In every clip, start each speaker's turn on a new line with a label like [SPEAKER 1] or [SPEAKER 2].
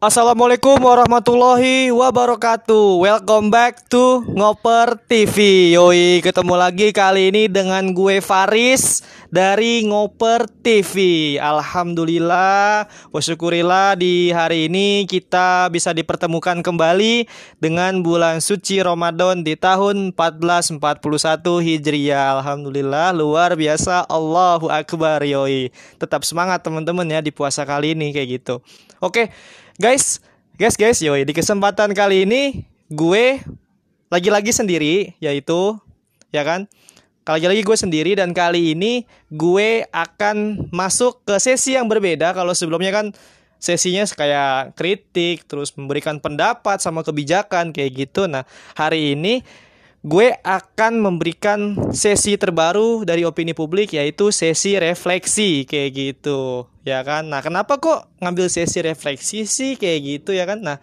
[SPEAKER 1] Assalamualaikum warahmatullahi wabarakatuh. Welcome back to Ngoper TV Yoi ketemu lagi kali ini dengan gue Faris dari Ngoper TV Alhamdulillah Wasyukurillah di hari ini kita bisa dipertemukan kembali Dengan bulan suci Ramadan di tahun 1441 Hijriah. Alhamdulillah luar biasa. Allahu Akbar Yoi. Tetap semangat teman-teman ya di puasa kali ini kayak gitu. Oke Guys, guys, guys, yoi di kesempatan kali ini gue lagi-lagi sendiri, yaitu ya kan, lagi-lagi gue sendiri dan kali ini gue akan masuk ke sesi yang berbeda. Kalau sebelumnya kan sesinya kayak kritik, terus memberikan pendapat sama kebijakan kayak gitu. Nah hari ini gue akan memberikan sesi terbaru dari opini publik yaitu sesi refleksi kayak gitu. Ya kan? Nah kenapa kok ngambil sesi refleksi sih kayak gitu ya kan? Nah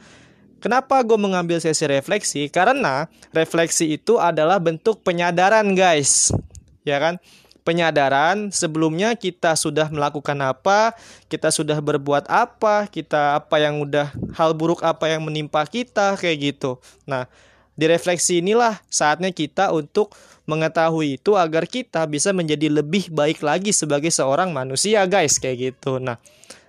[SPEAKER 1] kenapa gue mengambil sesi refleksi? Karena refleksi itu adalah bentuk penyadaran guys. Ya kan? Penyadaran sebelumnya kita sudah melakukan apa, kita sudah berbuat apa, kita apa yang udah hal buruk apa yang menimpa kita kayak gitu. Nah, di refleksi inilah saatnya kita untuk mengetahui itu agar kita bisa menjadi lebih baik lagi sebagai seorang manusia, guys, kayak gitu. Nah,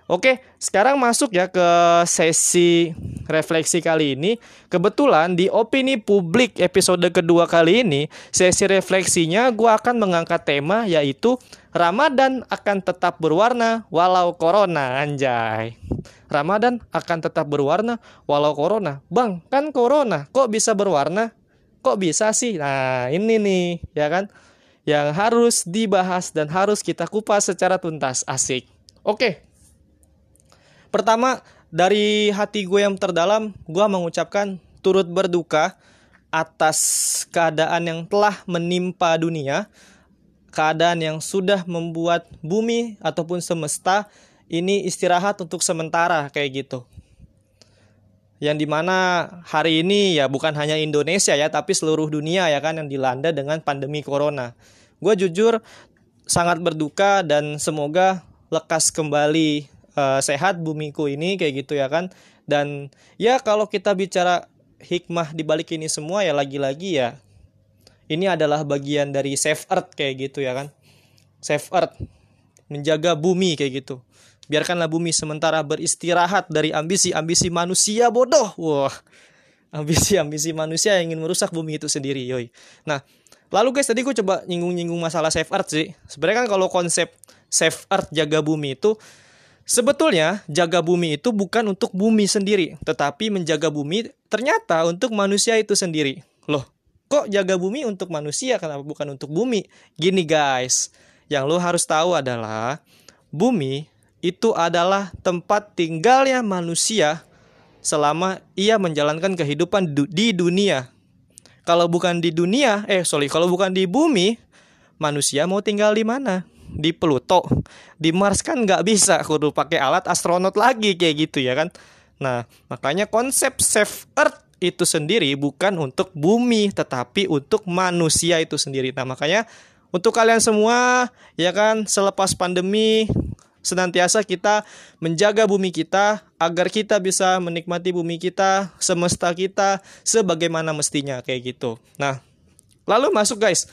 [SPEAKER 1] Oke, sekarang masuk ya ke sesi refleksi kali ini. Kebetulan di opini publik episode kedua kali ini, sesi refleksinya gue akan mengangkat tema yaitu Ramadan akan tetap berwarna walau corona, anjay. Ramadan akan tetap berwarna walau corona. Bang, kan corona, kok bisa berwarna? Kok bisa sih? Nah, ini nih, ya kan? Yang harus dibahas dan harus kita kupas secara tuntas. Asik. Oke, Pertama, dari hati gue yang terdalam, gue mengucapkan turut berduka atas keadaan yang telah menimpa dunia, keadaan yang sudah membuat bumi ataupun semesta ini istirahat untuk sementara kayak gitu. Yang di mana hari ini ya bukan hanya Indonesia ya, tapi seluruh dunia ya kan yang dilanda dengan pandemi corona. Gue jujur sangat berduka dan semoga lekas kembali uh, sehat bumiku ini kayak gitu ya kan dan ya kalau kita bicara hikmah di balik ini semua ya lagi-lagi ya ini adalah bagian dari save earth kayak gitu ya kan save earth menjaga bumi kayak gitu biarkanlah bumi sementara beristirahat dari ambisi-ambisi manusia bodoh wah ambisi-ambisi manusia yang ingin merusak bumi itu sendiri yoi nah lalu guys tadi gue coba nyinggung-nyinggung masalah save earth sih sebenarnya kan kalau konsep save earth jaga bumi itu Sebetulnya, jaga bumi itu bukan untuk bumi sendiri, tetapi menjaga bumi ternyata untuk manusia itu sendiri. Loh, kok jaga bumi untuk manusia, kenapa bukan untuk bumi? Gini guys, yang lo harus tahu adalah bumi itu adalah tempat tinggalnya manusia selama ia menjalankan kehidupan di dunia. Kalau bukan di dunia, eh sorry, kalau bukan di bumi, manusia mau tinggal di mana? di Pluto di Mars kan nggak bisa kudu pakai alat astronot lagi kayak gitu ya kan nah makanya konsep save Earth itu sendiri bukan untuk bumi tetapi untuk manusia itu sendiri nah makanya untuk kalian semua ya kan selepas pandemi senantiasa kita menjaga bumi kita agar kita bisa menikmati bumi kita semesta kita sebagaimana mestinya kayak gitu nah lalu masuk guys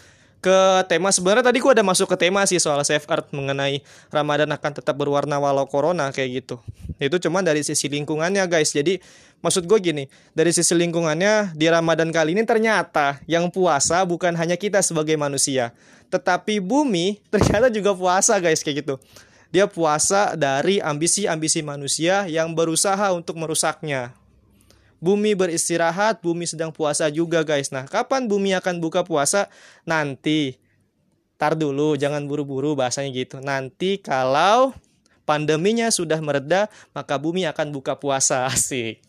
[SPEAKER 1] ke tema sebenarnya tadi gue ada masuk ke tema sih soal safe art mengenai Ramadan akan tetap berwarna walau corona kayak gitu. Itu cuma dari sisi lingkungannya guys. Jadi maksud gue gini, dari sisi lingkungannya di Ramadan kali ini ternyata yang puasa bukan hanya kita sebagai manusia, tetapi bumi ternyata juga puasa guys kayak gitu. Dia puasa dari ambisi-ambisi manusia yang berusaha untuk merusaknya. Bumi beristirahat, bumi sedang puasa juga guys. Nah, kapan bumi akan buka puasa? Nanti. Tar dulu, jangan buru-buru bahasanya gitu. Nanti kalau pandeminya sudah mereda, maka bumi akan buka puasa. Asik.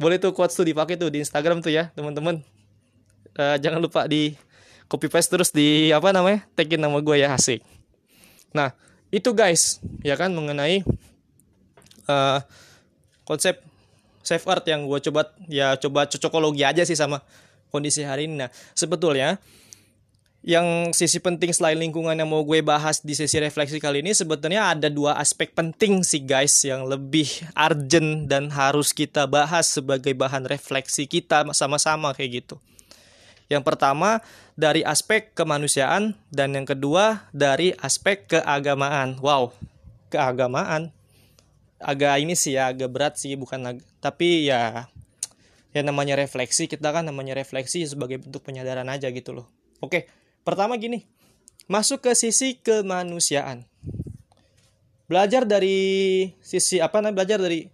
[SPEAKER 1] Boleh tuh quotes tuh dipakai tuh di Instagram tuh ya, teman-teman. Uh, jangan lupa di copy paste terus di apa namanya? Tagin nama gue ya, asik. Nah, itu guys, ya kan mengenai uh, konsep safe art yang gue coba ya coba cocokologi aja sih sama kondisi hari ini. Nah sebetulnya yang sisi penting selain lingkungan yang mau gue bahas di sesi refleksi kali ini sebetulnya ada dua aspek penting sih guys yang lebih urgent dan harus kita bahas sebagai bahan refleksi kita sama-sama kayak gitu. Yang pertama dari aspek kemanusiaan dan yang kedua dari aspek keagamaan. Wow, keagamaan. Agak ini sih ya agak berat sih bukan tapi ya ya namanya refleksi kita kan namanya refleksi sebagai bentuk penyadaran aja gitu loh. Oke. Pertama gini, masuk ke sisi kemanusiaan. Belajar dari sisi apa namanya? Belajar dari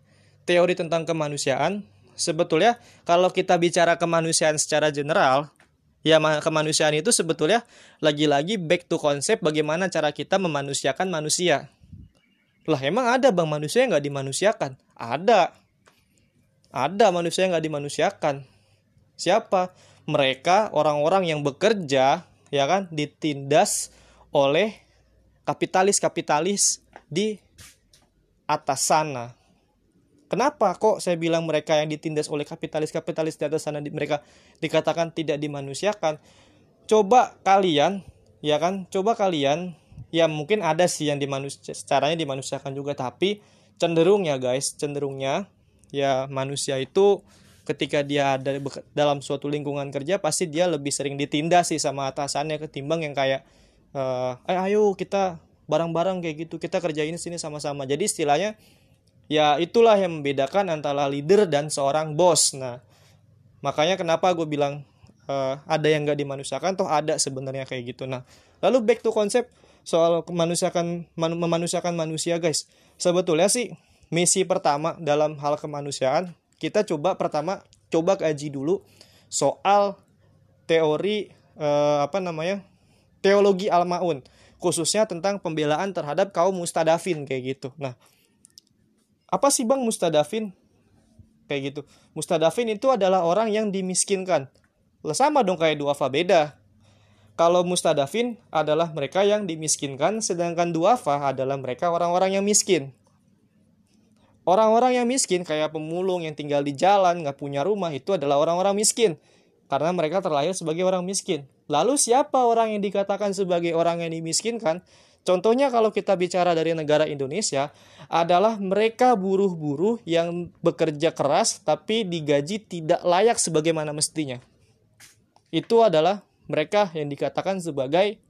[SPEAKER 1] teori tentang kemanusiaan. Sebetulnya kalau kita bicara kemanusiaan secara general, ya kemanusiaan itu sebetulnya lagi-lagi back to konsep bagaimana cara kita memanusiakan manusia. Lah emang ada bang manusia yang nggak dimanusiakan? Ada. Ada manusia yang nggak dimanusiakan. Siapa? Mereka orang-orang yang bekerja ya kan ditindas oleh kapitalis-kapitalis di atas sana. Kenapa kok saya bilang mereka yang ditindas oleh kapitalis-kapitalis di atas sana mereka dikatakan tidak dimanusiakan? Coba kalian ya kan, coba kalian ya mungkin ada sih yang dimanus caranya dimanusiakan juga tapi cenderung ya guys, cenderungnya ya manusia itu ketika dia ada dalam suatu lingkungan kerja pasti dia lebih sering ditindas sih sama atasannya ketimbang yang kayak eh ayo kita barang-barang kayak gitu kita kerjain sini sama-sama jadi istilahnya ya itulah yang membedakan antara leader dan seorang bos. Nah makanya kenapa gue bilang uh, ada yang nggak dimanusiakan toh ada sebenarnya kayak gitu. Nah lalu back to konsep soal kemanusiakan man, memanusiakan manusia guys. Sebetulnya sih misi pertama dalam hal kemanusiaan kita coba pertama coba kaji dulu soal teori uh, apa namanya teologi al-maun khususnya tentang pembelaan terhadap kaum mustadafin kayak gitu. Nah, apa sih Bang mustadafin? Kayak gitu. Mustadafin itu adalah orang yang dimiskinkan. Lah sama dong kayak duafa beda. Kalau mustadafin adalah mereka yang dimiskinkan, sedangkan duafa adalah mereka orang-orang yang miskin. Orang-orang yang miskin kayak pemulung yang tinggal di jalan, nggak punya rumah, itu adalah orang-orang miskin. Karena mereka terlahir sebagai orang miskin. Lalu siapa orang yang dikatakan sebagai orang yang dimiskinkan? Contohnya kalau kita bicara dari negara Indonesia adalah mereka buruh-buruh yang bekerja keras tapi digaji tidak layak sebagaimana mestinya. Itu adalah mereka yang dikatakan sebagai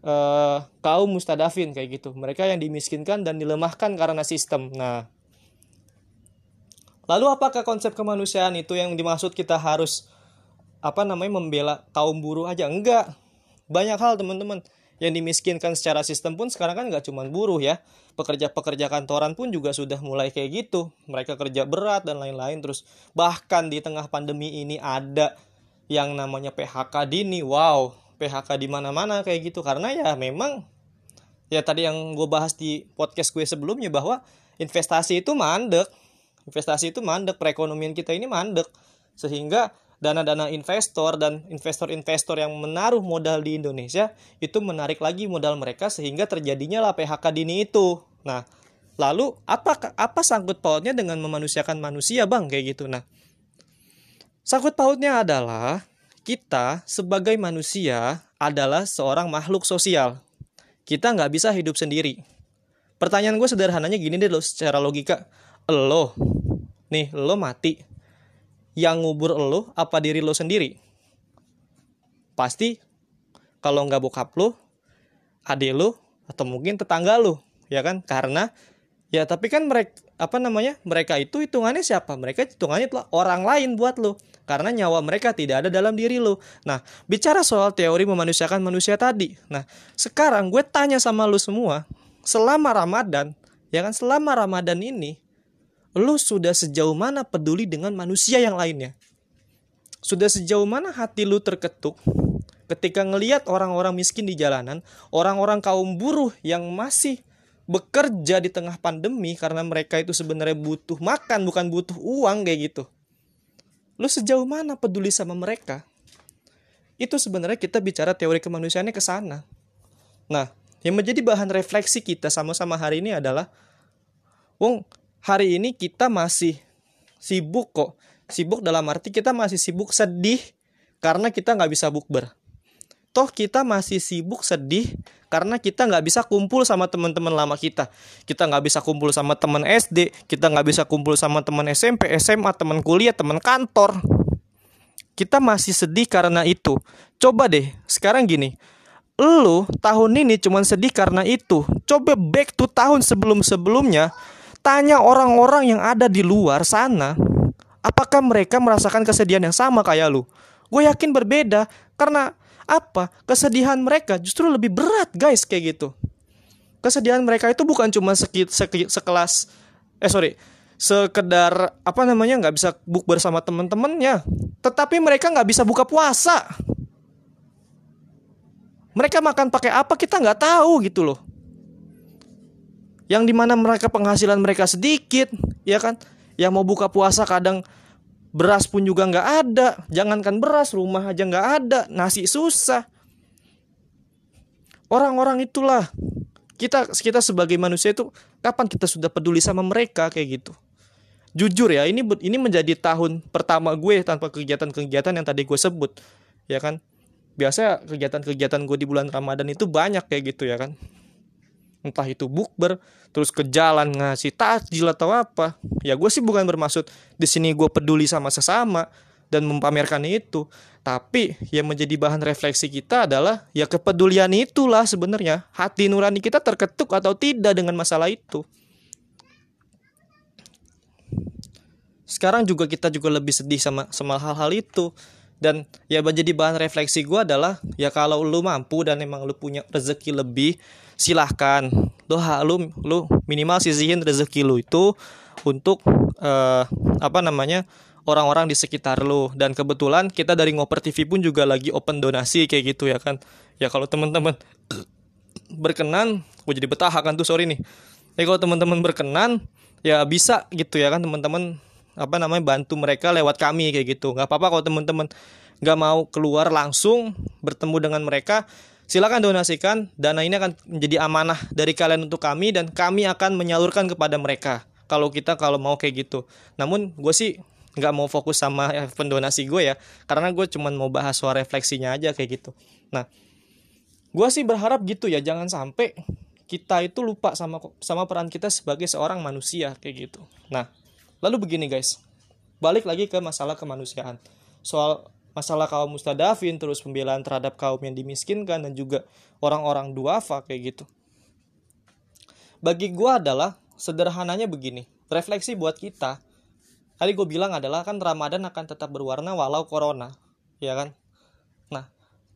[SPEAKER 1] uh, kaum mustadafin kayak gitu. Mereka yang dimiskinkan dan dilemahkan karena sistem. Nah, lalu apakah konsep kemanusiaan itu yang dimaksud kita harus apa namanya membela kaum buruh aja. Enggak. Banyak hal teman-teman yang dimiskinkan secara sistem pun sekarang kan nggak cuma buruh ya. Pekerja-pekerja kantoran pun juga sudah mulai kayak gitu. Mereka kerja berat dan lain-lain terus. Bahkan di tengah pandemi ini ada yang namanya PHK dini. Wow PHK di mana-mana kayak gitu. Karena ya memang ya tadi yang gue bahas di podcast gue sebelumnya bahwa investasi itu mandek. Investasi itu mandek perekonomian kita ini mandek. Sehingga dana-dana investor dan investor-investor yang menaruh modal di Indonesia itu menarik lagi modal mereka sehingga terjadinya lah PHK dini itu. Nah, lalu apa apa sangkut pautnya dengan memanusiakan manusia, Bang? Kayak gitu. Nah, sangkut pautnya adalah kita sebagai manusia adalah seorang makhluk sosial. Kita nggak bisa hidup sendiri. Pertanyaan gue sederhananya gini deh lo secara logika. Lo, nih lo mati yang ngubur lo apa diri lo sendiri? Pasti kalau nggak bokap lo, adik lo, atau mungkin tetangga lo, ya kan? Karena ya tapi kan mereka apa namanya mereka itu hitungannya siapa? Mereka hitungannya itulah orang lain buat lo karena nyawa mereka tidak ada dalam diri lo. Nah bicara soal teori memanusiakan manusia tadi, nah sekarang gue tanya sama lo semua, selama Ramadan, ya kan selama Ramadan ini lu sudah sejauh mana peduli dengan manusia yang lainnya? Sudah sejauh mana hati lu terketuk ketika ngeliat orang-orang miskin di jalanan, orang-orang kaum buruh yang masih bekerja di tengah pandemi karena mereka itu sebenarnya butuh makan bukan butuh uang kayak gitu. Lu sejauh mana peduli sama mereka? Itu sebenarnya kita bicara teori kemanusiaannya ke sana. Nah, yang menjadi bahan refleksi kita sama-sama hari ini adalah Wong, hari ini kita masih sibuk kok. Sibuk dalam arti kita masih sibuk sedih karena kita nggak bisa bukber. toh kita masih sibuk sedih karena kita nggak bisa kumpul sama teman-teman lama kita. Kita nggak bisa kumpul sama teman SD kita nggak bisa kumpul sama teman SMP SMA teman kuliah teman kantor. Kita masih sedih karena itu. Coba deh sekarang gini. Lu tahun ini cuman sedih karena itu. Coba back to tahun sebelum-sebelumnya tanya orang-orang yang ada di luar sana apakah mereka merasakan kesedihan yang sama kayak lu gue yakin berbeda karena apa? Kesedihan mereka justru lebih berat, guys, kayak gitu. Kesedihan mereka itu bukan cuma sekit, sekit, sekelas eh sorry sekedar apa namanya nggak bisa buk bersama teman-temannya tetapi mereka nggak bisa buka puasa mereka makan pakai apa kita nggak tahu gitu loh yang di mana mereka penghasilan mereka sedikit ya kan? Yang mau buka puasa kadang beras pun juga nggak ada. Jangankan beras rumah aja nggak ada. Nasi susah. Orang-orang itulah. Kita kita sebagai manusia itu kapan kita sudah peduli sama mereka? Kayak gitu. Jujur ya ini ini menjadi tahun pertama gue tanpa kegiatan-kegiatan yang tadi gue sebut. Ya kan? Biasa kegiatan-kegiatan gue di bulan Ramadan itu banyak kayak gitu ya kan entah itu bukber terus ke jalan ngasih takjil atau apa. Ya gue sih bukan bermaksud di sini gue peduli sama sesama dan mempamerkan itu. Tapi yang menjadi bahan refleksi kita adalah ya kepedulian itulah sebenarnya. Hati nurani kita terketuk atau tidak dengan masalah itu. Sekarang juga kita juga lebih sedih sama sama hal-hal itu dan ya menjadi bahan refleksi gue adalah ya kalau lu mampu dan emang lu punya rezeki lebih silahkan. Doa lu lu minimal sisihin rezeki lu itu untuk uh, apa namanya orang-orang di sekitar lu. Dan kebetulan kita dari ngoper TV pun juga lagi open donasi kayak gitu ya kan. Ya kalau teman-teman berkenan gue jadi betah kan tuh sorry nih. Ya kalau teman-teman berkenan ya bisa gitu ya kan teman-teman apa namanya bantu mereka lewat kami kayak gitu. Nggak apa-apa kalau teman-teman nggak mau keluar langsung bertemu dengan mereka silakan donasikan. Dana ini akan menjadi amanah dari kalian untuk kami dan kami akan menyalurkan kepada mereka kalau kita kalau mau kayak gitu. Namun gue sih nggak mau fokus sama pendonasi gue ya karena gue cuman mau bahas soal refleksinya aja kayak gitu. Nah gue sih berharap gitu ya jangan sampai kita itu lupa sama sama peran kita sebagai seorang manusia kayak gitu. Nah Lalu begini guys, balik lagi ke masalah kemanusiaan. Soal masalah kaum mustadafin, terus pembelaan terhadap kaum yang dimiskinkan, dan juga orang-orang duafa kayak gitu. Bagi gue adalah sederhananya begini, refleksi buat kita. Tadi gue bilang adalah kan Ramadan akan tetap berwarna walau corona, ya kan? Nah,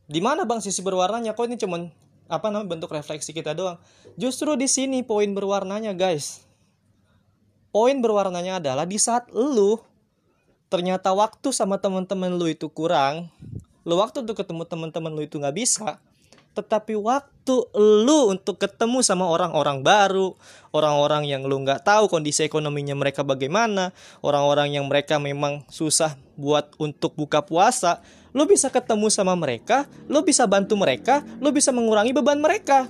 [SPEAKER 1] di mana bang sisi berwarnanya? Kok ini cuman apa namanya bentuk refleksi kita doang? Justru di sini poin berwarnanya guys poin berwarnanya adalah di saat lu ternyata waktu sama teman-teman lu itu kurang, lu waktu untuk ketemu teman-teman lu itu nggak bisa, tetapi waktu lu untuk ketemu sama orang-orang baru, orang-orang yang lu nggak tahu kondisi ekonominya mereka bagaimana, orang-orang yang mereka memang susah buat untuk buka puasa, lu bisa ketemu sama mereka, lu bisa bantu mereka, lu bisa mengurangi beban mereka.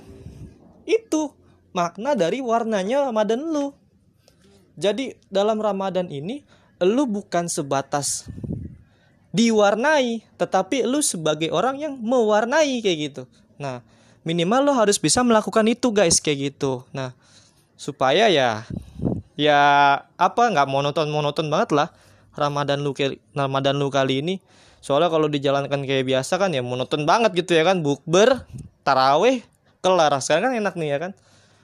[SPEAKER 1] Itu makna dari warnanya Ramadan lu. Jadi dalam Ramadan ini lu bukan sebatas diwarnai, tetapi lu sebagai orang yang mewarnai kayak gitu. Nah, minimal lo harus bisa melakukan itu guys kayak gitu. Nah, supaya ya ya apa nggak monoton monoton banget lah Ramadan lu Ramadan lu kali ini. Soalnya kalau dijalankan kayak biasa kan ya monoton banget gitu ya kan bukber, taraweh, kelar. Sekarang kan enak nih ya kan.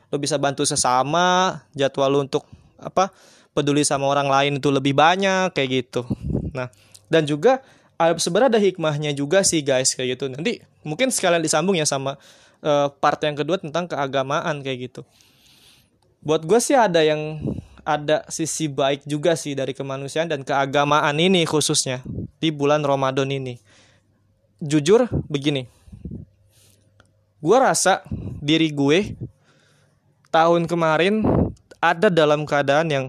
[SPEAKER 1] Lo bisa bantu sesama, jadwal lu untuk apa peduli sama orang lain itu lebih banyak kayak gitu. Nah dan juga sebenarnya ada hikmahnya juga sih guys kayak gitu. Nanti mungkin sekalian disambung ya sama uh, part yang kedua tentang keagamaan kayak gitu. Buat gue sih ada yang ada sisi baik juga sih dari kemanusiaan dan keagamaan ini khususnya di bulan Ramadan ini. Jujur begini. Gue rasa diri gue tahun kemarin ada dalam keadaan yang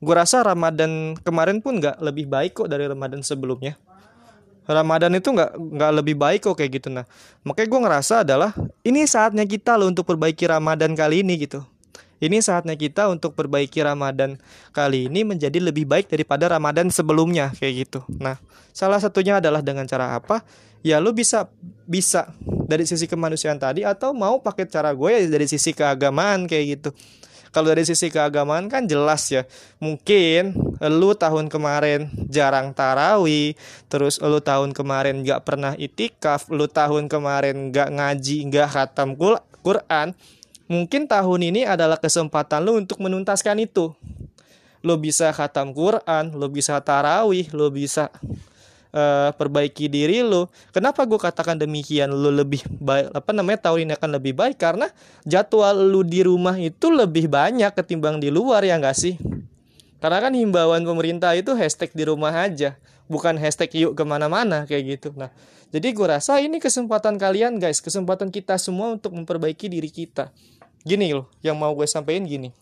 [SPEAKER 1] gue rasa Ramadan kemarin pun nggak lebih baik kok dari Ramadan sebelumnya. Ramadan itu nggak nggak lebih baik kok kayak gitu nah. Makanya gue ngerasa adalah ini saatnya kita loh untuk perbaiki Ramadan kali ini gitu. Ini saatnya kita untuk perbaiki Ramadan kali ini menjadi lebih baik daripada Ramadan sebelumnya kayak gitu. Nah, salah satunya adalah dengan cara apa? ya lu bisa bisa dari sisi kemanusiaan tadi atau mau pakai cara gue ya dari sisi keagamaan kayak gitu kalau dari sisi keagamaan kan jelas ya. Mungkin lu tahun kemarin jarang tarawih terus lu tahun kemarin gak pernah itikaf lu tahun kemarin gak ngaji gak khatam Quran mungkin tahun ini adalah kesempatan lu untuk menuntaskan itu. Lo bisa khatam Quran, lo bisa tarawih, lo bisa uh, perbaiki diri lo. Kenapa gue katakan demikian? Lo lebih baik apa namanya tahun ini akan lebih baik karena jadwal lo di rumah itu lebih banyak ketimbang di luar ya nggak sih? Karena kan himbauan pemerintah itu hashtag di rumah aja, bukan hashtag yuk ke mana-mana kayak gitu. Nah, jadi gue rasa ini kesempatan kalian guys, kesempatan kita semua untuk memperbaiki diri kita. Gini loh, yang mau gue sampaikan gini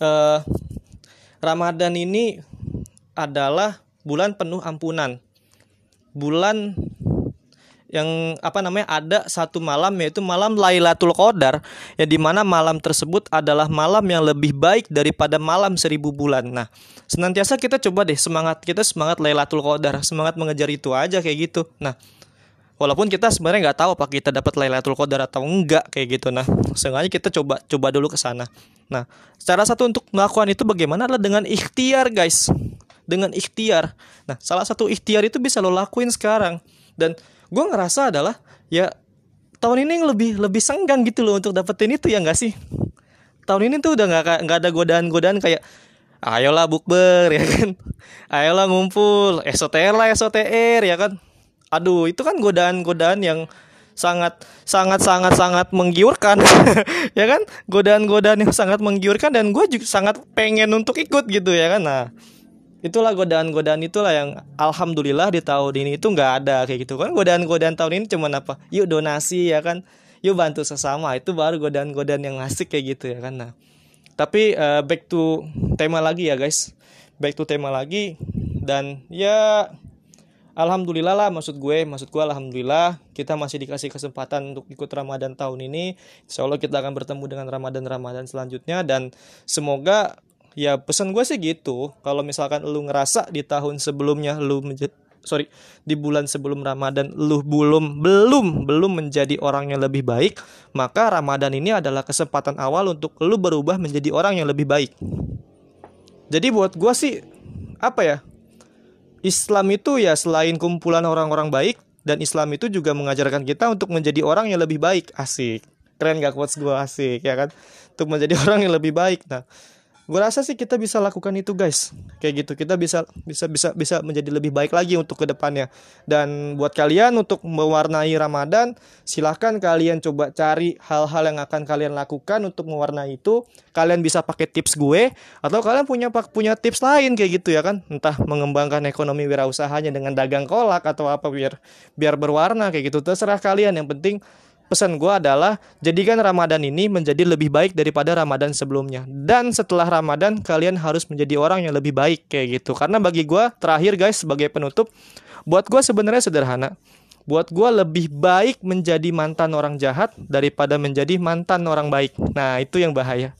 [SPEAKER 1] uh, Ramadan ini adalah bulan penuh ampunan. Bulan yang apa namanya ada satu malam yaitu malam Lailatul Qadar ya di mana malam tersebut adalah malam yang lebih baik daripada malam seribu bulan. Nah, senantiasa kita coba deh semangat kita semangat Lailatul Qadar, semangat mengejar itu aja kayak gitu. Nah, walaupun kita sebenarnya nggak tahu apa kita dapat Lailatul Qadar atau enggak kayak gitu nah sengaja kita coba coba dulu ke sana nah cara satu untuk melakukan itu bagaimana adalah dengan ikhtiar guys dengan ikhtiar. Nah salah satu ikhtiar itu bisa lo lakuin sekarang. Dan gue ngerasa adalah ya tahun ini lebih lebih senggang gitu loh untuk dapetin itu ya nggak sih? Tahun ini tuh udah nggak nggak ada godaan-godaan kayak ayolah bukber ya kan? Ayolah ngumpul SOTR lah SOTR ya kan? Aduh itu kan godaan-godaan yang sangat sangat sangat sangat menggiurkan ya kan? Godaan-godaan yang sangat menggiurkan dan gue juga sangat pengen untuk ikut gitu ya kan? Nah itulah godaan-godaan itulah yang alhamdulillah di tahun ini itu nggak ada kayak gitu. Kan godaan-godaan tahun ini cuman apa? Yuk donasi ya kan? Yuk bantu sesama. Itu baru godaan-godaan yang asik kayak gitu ya kan? Nah tapi uh, back to tema lagi ya guys. Back to tema lagi. Dan ya Alhamdulillah lah maksud gue, maksud gue alhamdulillah kita masih dikasih kesempatan untuk ikut Ramadan tahun ini. Insya Allah kita akan bertemu dengan Ramadan-Ramadan selanjutnya. Dan semoga ya pesan gue sih gitu. Kalau misalkan lu ngerasa di tahun sebelumnya lu sorry di bulan sebelum Ramadan lu belum belum belum menjadi orang yang lebih baik, maka Ramadan ini adalah kesempatan awal untuk lu berubah menjadi orang yang lebih baik. Jadi buat gue sih apa ya Islam itu ya selain kumpulan orang-orang baik dan Islam itu juga mengajarkan kita untuk menjadi orang yang lebih baik. Asik. Keren gak quotes gue asik ya kan? Untuk menjadi orang yang lebih baik. Nah, gue rasa sih kita bisa lakukan itu guys. Kayak gitu kita bisa bisa bisa bisa menjadi lebih baik lagi untuk ke depannya. Dan buat kalian untuk mewarnai Ramadan silahkan kalian coba cari hal-hal yang akan kalian lakukan untuk mewarnai itu. Kalian bisa pakai tips gue atau kalian punya punya tips lain kayak gitu ya kan? Entah mengembangkan ekonomi wirausahanya dengan dagang kolak atau apa biar biar berwarna kayak gitu. Terserah kalian yang penting pesan gue adalah jadikan Ramadan ini menjadi lebih baik daripada Ramadan sebelumnya. Dan setelah Ramadan kalian harus menjadi orang yang lebih baik kayak gitu. Karena bagi gue terakhir guys sebagai penutup, buat gue sebenarnya sederhana. Buat gue lebih baik menjadi mantan orang jahat daripada menjadi mantan orang baik. Nah itu yang bahaya.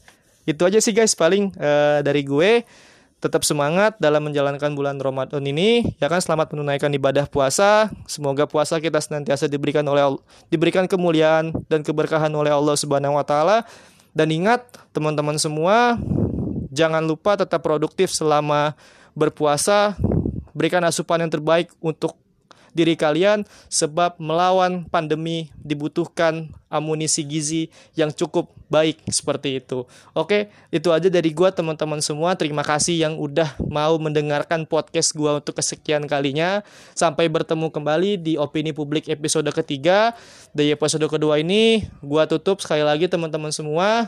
[SPEAKER 1] Itu aja sih guys paling uh, dari gue tetap semangat dalam menjalankan bulan Ramadan ini ya kan? Selamat menunaikan ibadah puasa. Semoga puasa kita senantiasa diberikan oleh diberikan kemuliaan dan keberkahan oleh Allah Subhanahu wa taala. Dan ingat teman-teman semua jangan lupa tetap produktif selama berpuasa. Berikan asupan yang terbaik untuk diri kalian sebab melawan pandemi dibutuhkan amunisi gizi yang cukup baik seperti itu. Oke, itu aja dari gua teman-teman semua. Terima kasih yang udah mau mendengarkan podcast gua untuk kesekian kalinya. Sampai bertemu kembali di opini publik episode ketiga. Di episode kedua ini gua tutup sekali lagi teman-teman semua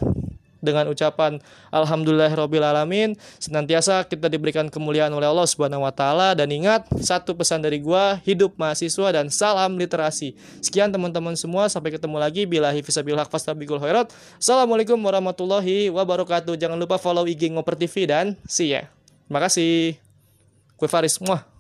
[SPEAKER 1] dengan ucapan alhamdulillahirobbilalamin senantiasa kita diberikan kemuliaan oleh Allah Subhanahu wa taala. Dan ingat satu pesan dari gua hidup mahasiswa dan salam literasi. Sekian teman-teman semua. Sampai ketemu lagi. Bila hifisabil haq fastabikul khairat. Assalamualaikum warahmatullahi wabarakatuh. Jangan lupa follow IG Ngoper TV dan see ya. Terima kasih. Gue Faris. Muah